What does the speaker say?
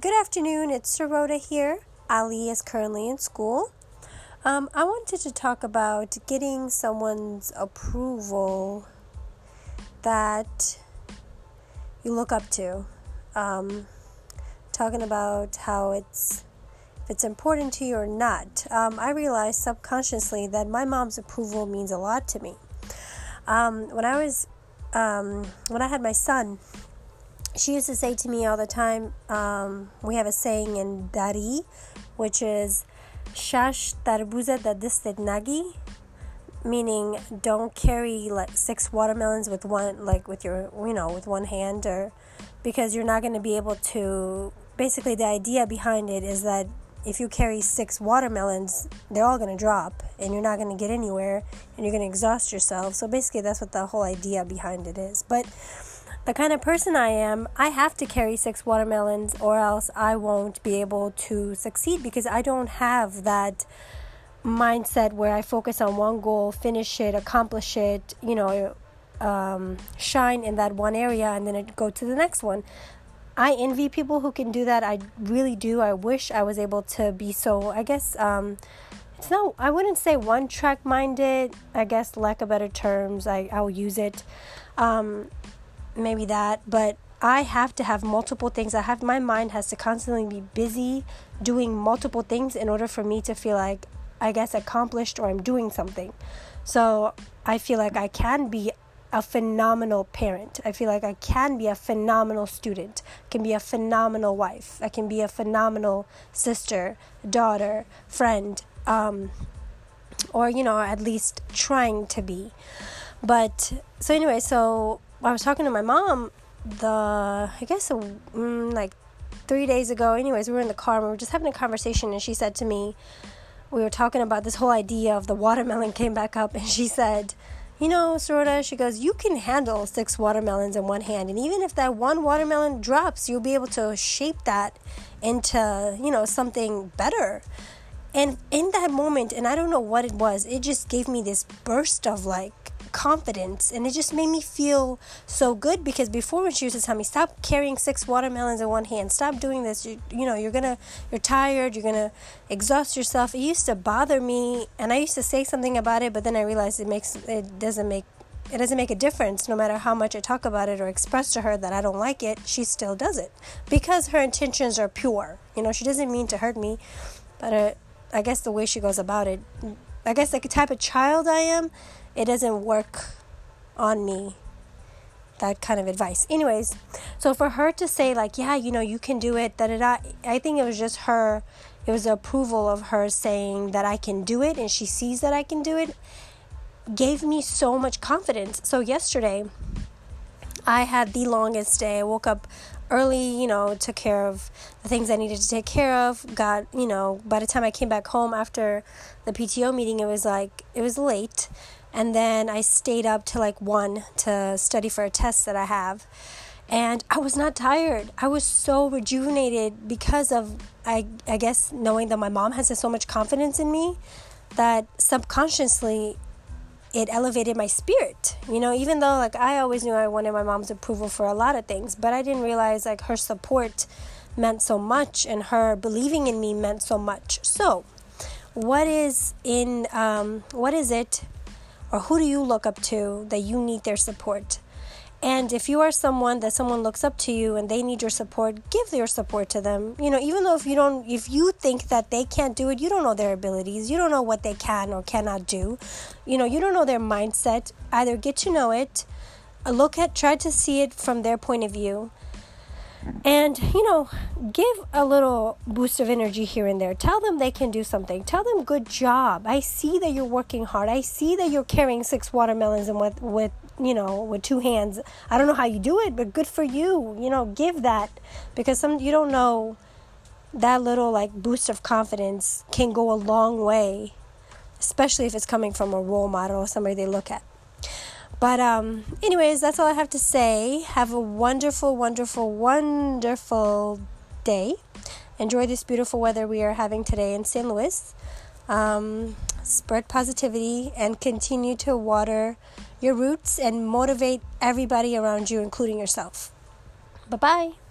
good afternoon. It's Sorota here. Ali is currently in school. Um, I wanted to talk about getting someone's approval that you look up to. Um, talking about how it's if it's important to you or not. Um, I realized subconsciously that my mom's approval means a lot to me. Um, when I was um, when I had my son, she used to say to me all the time, um, we have a saying in Dari, which is Shash tarbuza da nagi, meaning don't carry like six watermelons with one, like with your, you know, with one hand, or because you're not going to be able to. Basically, the idea behind it is that if you carry six watermelons, they're all going to drop and you're not going to get anywhere and you're going to exhaust yourself. So basically, that's what the whole idea behind it is. But the kind of person I am, I have to carry six watermelons or else I won't be able to succeed because I don't have that mindset where I focus on one goal, finish it, accomplish it, you know, um, shine in that one area and then go to the next one. I envy people who can do that. I really do. I wish I was able to be so, I guess, um, it's not, I wouldn't say one track minded. I guess, lack of better terms, I, I'll use it. Um, maybe that, but I have to have multiple things. I have my mind has to constantly be busy doing multiple things in order for me to feel like I guess accomplished or I'm doing something. So I feel like I can be a phenomenal parent. I feel like I can be a phenomenal student, I can be a phenomenal wife, I can be a phenomenal sister, daughter, friend, um, or you know, at least trying to be. But so anyway, so I was talking to my mom the I guess a, mm, like three days ago. Anyways, we were in the car and we were just having a conversation, and she said to me, we were talking about this whole idea of the watermelon came back up, and she said, you know, Sorota, she goes, you can handle six watermelons in one hand, and even if that one watermelon drops, you'll be able to shape that into you know something better. And in that moment, and I don't know what it was, it just gave me this burst of like confidence and it just made me feel so good because before when she used to tell me stop carrying six watermelons in one hand. Stop doing this. You, you know you're gonna you're tired. You're gonna exhaust yourself. It used to bother me and i used to say something about it but then i realized it makes it doesn't make it doesn't make a difference no matter how much I talk about it or express to her that I don't like it, she still does it because her intentions are pure. You know, she doesn't mean to hurt me, but uh, I guess the way she goes about it, I guess like the type of child I am, it doesn't work on me. That kind of advice. Anyways so for her to say like yeah you know you can do it da da da i think it was just her it was the approval of her saying that i can do it and she sees that i can do it gave me so much confidence. So yesterday i had the longest day. I woke up early you know took care of the things i needed to take care of got you know by the time i came back home after the pto meeting it was like it was late and then I stayed up till like 1 to study for a test that I have. And I was not tired. I was so rejuvenated because of, I, I guess, knowing that my mom has so much confidence in me that subconsciously it elevated my spirit. You know, even though like I always knew I wanted my mom's approval for a lot of things, but I didn't realize like her support meant so much and her believing in me meant so much. So, what is in um, what is it or who do you look up to that you need their support? And if you are someone that someone looks up to you and they need your support, give your support to them. You know, even though if you don't if you think that they can't do it, you don't know their abilities. You don't know what they can or cannot do. You know, you don't know their mindset. Either get to know it, uh, look at try to see it from their point of view and you know give a little boost of energy here and there. Tell them they can do something. Tell them good job. I see that you're working hard. I see that you're carrying six watermelons and with with you know with two hands. I don't know how you do it but good for you. You know give that. Because some you don't know that little like boost of confidence can go a long way especially if it's coming from a role model or somebody they look at but, um, anyways, that's all I have to say. Have a wonderful, wonderful, wonderful day. Enjoy this beautiful weather we are having today in St. Louis. Um, spread positivity and continue to water your roots and motivate everybody around you, including yourself. Bye bye.